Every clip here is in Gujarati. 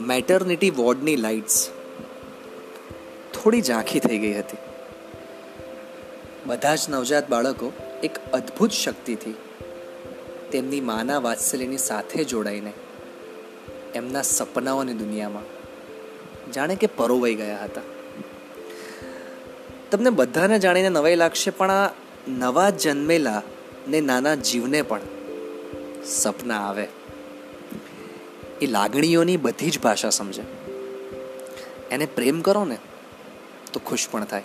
મેટર્નિટી વોર્ડની લાઇટ્સ થોડી ઝાંખી થઈ ગઈ હતી. બધા જ નવજાત બાળકો એક અદ્ભુત શક્તિથી તેમની માના વાત્સલ્યની સાથે જોડાઈને એમના સપનાઓની દુનિયામાં જાણે કે પરોવાઈ ગયા હતા. તમને બધાને જાણીને નવાઈ લાગશે, પણ આ નવા જન્મેલા ને નાના જીવને પણ સપના આવે. એ લાગણીઓની બધી જ ભાષા સમજે. એને પ્રેમ કરો ને તો ખુશ પણ થાય.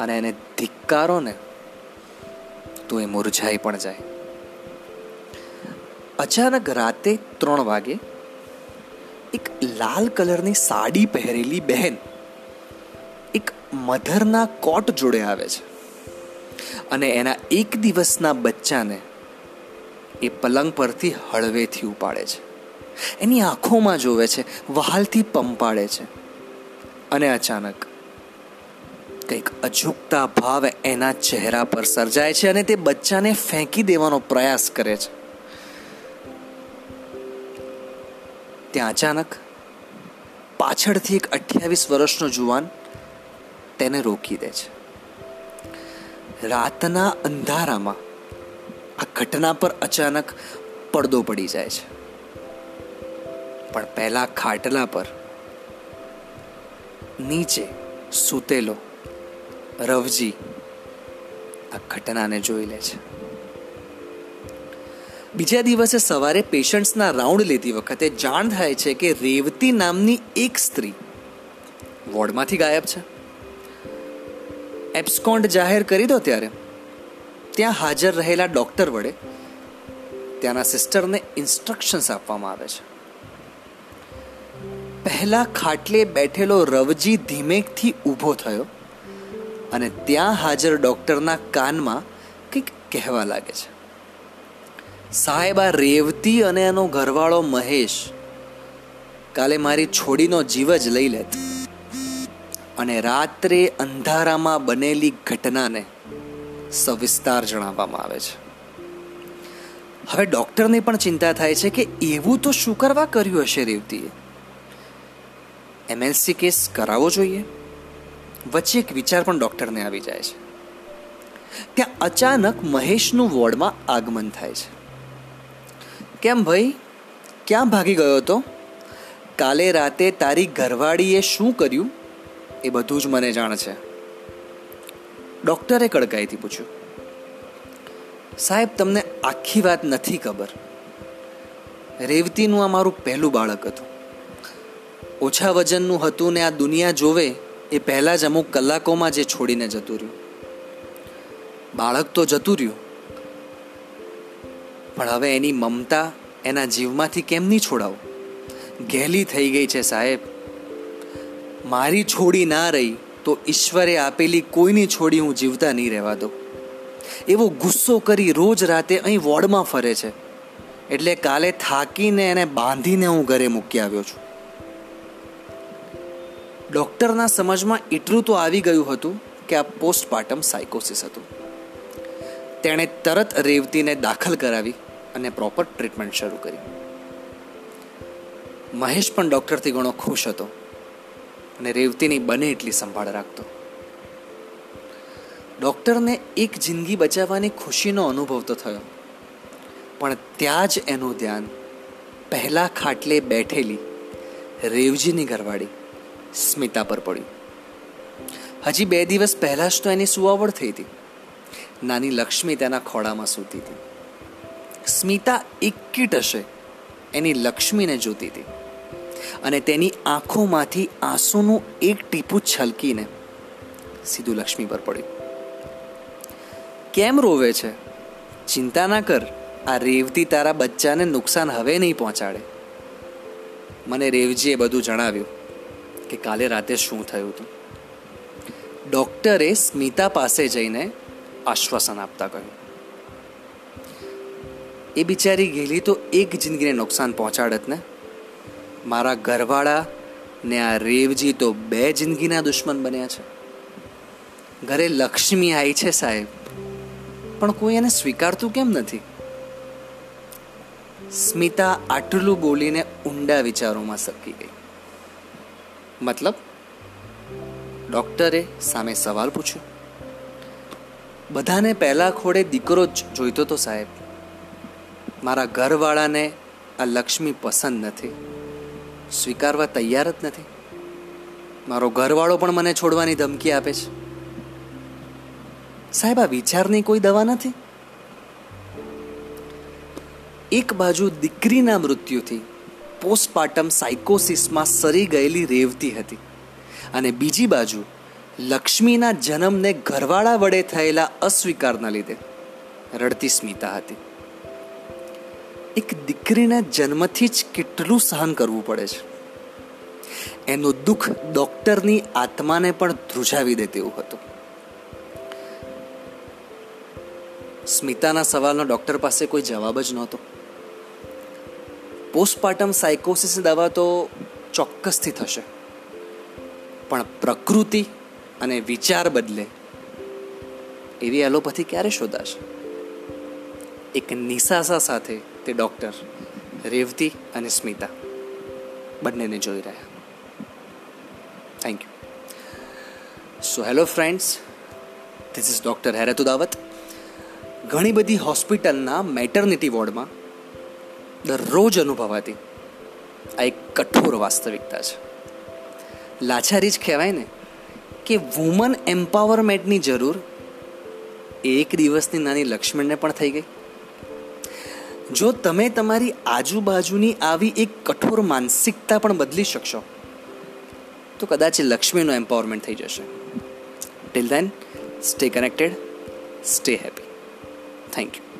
અને એને ધિક્કારો ને તો એ મુરઝાઈ પણ જાય. અચાનક રાતે ત્રણ વાગે એક લાલ કલરની સાડી પહેરેલી બહેન મધરના કોટ જોડે આવે છે. અને એના એક દિવસના બચ્ચાને એ પલંગ પરથી હળવેથી ઉપાડે છે. એની આંખોમાં જોવે છે, વહાલથી પંપાડે છે. અને અચાનક કંઈક અજુકતા ભાવ એના ચહેરા પર સર્જાય છે અને તે બચ્ચાને ફેંકી દેવાનો પ્રયાસ કરે છે. ત્યાં અચાનક પાછળથી એક અઠ્યાવીસ વર્ષનો જુવાન તેને રોકી દે છે. રાતના અંધારામાં આ ઘટના પર અચાનક પડદો પડી જાય છે. પણ પહેલા ખાટલા પર નીચે સૂતેલો રવજી આ ઘટનાને જોઈ લે છે. બીજા દિવસે સવારે પેશન્ટ્સના રાઉન્ડ લેતી વખતે જાણ થાય છે કે રેવતી નામની એક સ્ત્રી વોર્ડમાંથી ગાયબ છે. એબ્સકોન્ડ જાહેર કરી દો ત્યારે. ત્યાં હાજર રહેલા ડૉક્ટર વડે ત્યાંના સિસ્ટરને ઇન્સ્ટ્રક્શન્સ આપવામાં આવે છે. પહેલા ખાટલે બેઠેલો રવજી ધીમેકથી ઊભો થયો અને ત્યાં હાજર ડૉક્ટરના કાનમાં કંઈક કહેવા લાગે છે. સાહેબ, આ રેવતી અને એનો ઘરવાળો મહેશ કાલે મારી છોડીનો જીવ જ લઈ લેત. અને રાત્રે અંધારામાં બનેલી ઘટનાને સવિસ્તાર જણાવવામાં આવે છે. હવે ડૉક્ટરને પણ ચિંતા થાય છે કે એવું તો શું કરવા કર્યું હશે રેવતીએ? એમએલસી કેસ કરાવવો જોઈએ? વચ્ચે એક વિચાર પણ ડૉક્ટરને આવી જાય છે. ત્યાં અચાનક મહેશનું વોર્ડમાં આગમન થાય છે. કેમ ભાઈ? ક્યાં ભાગી ગયો હતો? કાલે રાતે તારી ઘરવાળીએ શું કર્યું? એ બધું જ મને જાણ છે. ડૉક્ટરે કડકાઈથી પૂછ્યું. સાહેબ, તમને આખી વાત નથી ખબર. રેવતીનું આ મારું પહેલું બાળક હતું. ઓછા વજનનું હતું ને આ દુનિયા જોવે એ પહેલાં જ અમુક કલાકોમાં જે છોડીને જતું રહ્યું. બાળક તો જતું રહ્યું. પણ હવે એની મમતા એના જીવમાંથી કેમ નહીં છોડાવું? ઘેલી થઈ ગઈ છે સાહેબ. મારી છોડી ના રહી, તો ઈશ્વરે આપેલી કોઈની છોડી હું જીવતા નહીં રહેવા દઉં. એવો ગુસ્સો કરી રોજ રાતે અહીં વોર્ડમાં ફરે છે. એટલે કાલે થાકીને એને બાંધીને હું ઘરે મૂકી આવ્યો છું. ડૉક્ટરના સમજમાં એટલું તો આવી ગયું હતું કે આ પોસ્ટપાર્ટમ સાયકોસિસ હતું. તેણે તરત રેવતીને દાખલ કરાવી અને પ્રોપર ટ્રીટમેન્ટ શરૂ કરી. મહેશ પણ ડૉક્ટરથી ઘણો ખુશ હતો. અને રેવતીની બને એટલી સંભાળ રાખતો. ડૉક્ટરને એક જિંદગી બચાવવાની ખુશીનો અનુભવ તો થયો. પણ ત્યાં જ એનું ધ્યાન પહેલાં ખાટલે બેઠેલી રેવજીની ઘરવાળી સ્મિતા પર પડ્યું. હજી બે દિવસ પહેલાં જ તો એની સુવાવડ થઈ હતી. નાની લક્ષ્મી તેના ખોળામાં સૂતી હતી. સ્મિતા એકીટ હશે, એની લક્ષ્મીને જોતી હતી. અને તેની આંખોમાંથી આંસુનું એક ટીપું છલકીને સીધું લક્ષ્મી પર પડ્યું. કેમ રોવે છે? ચિંતા ના કર. આ રેવતી તારા બચ્ચાને નુકસાન હવે નહીં પહોંચાડે. મને રેવજીએ બધું જણાવ્યું કે કાલે રાતે શું થયું હતું. ડૉક્ટરે સ્મિતા પાસે જઈને આશ્વાસન આપતા કહ્યું. એ બિચારી ગયેલી તો એક જિંદગીને નુકસાન પહોંચાડત ને? મારા ઘરવાળા ને આ રેવજી તો બે જિંદગીના દુશ્મન બન્યા છે. ઘરે લક્ષ્મી આવી છે સાહેબ, પણ કોઈ એને સ્વીકારતું કેમ નથી? સ્મિતા આટલું બોલીને ઊંડા વિચારોમાં સરકી ગઈ. મતલબ? ડોક્ટરે સામે સવાલ પૂછ્યો. બધાને પહેલા ખોડે દીકરો જ જોઈતો તો સાહેબ. મારા ઘરવાળાને આ લક્ષ્મી પસંદ નથી. સ્વીકારવા તૈયાર જ નથી. મારો ઘરવાળો પણ મને છોડવાની ધમકી આપે છે. સાહેબ, આ વિચારની કોઈ દવા નથી? એક બાજુ દીકરીના મૃત્યુથી પોસ્ટપાર્ટમ સાયકોસિસમાં સરી ગયેલી રેવતી હતી અને બીજી બાજુ લક્ષ્મીના જન્મને ઘરવાળા વડે થયેલા અસ્વીકારના લીધે રડતી સ્મિતા હતી. એક દીકરીના જન્મથી જ કેટલું સહન કરવું પડે છે. એનું દુઃખ ડોક્ટરની આત્માને પણ ધ્રુજાવી દે તેવું હતું. સ્મિતાના સવાલનો ડોક્ટર પાસે કોઈ જવાબ જ નહોતો. પોસ્ટપાર્ટમ સાયકોસિસની દવા તો ચોક્કસથી થશે. પણ પ્રકૃતિ અને વિચાર બદલે એવી એલોપેથી ક્યારે શોધાશે? એક નિશાસા સાથે તે ડૉક્ટર રેવતી અને સ્મિતા બંનેને જોઈ રહ્યા. Thank you so hello friends this is doctor હેરતુ દાવત ઘણી બધી હોસ્પિટલના મેટર્નિટી વોર્ડમાં દરરોજ અનુભવાતી આ એક કઠોર વાસ્તવિકતા છે. લાચારી જ કહેવાય ને કે વુમન એમ્પાવરમેન્ટની જરૂર એક દિવસની નાની લક્ષ્મણને પણ થઈ ગઈ. જો તમે તમારી આજુબાજુની આવી એક કઠોર માનસિકતા પણ બદલી શકશો, તો કદાચ લક્ષ્મીનું એમ્પાવરમેન્ટ થઈ જશે. Till then stay connected stay happy thank you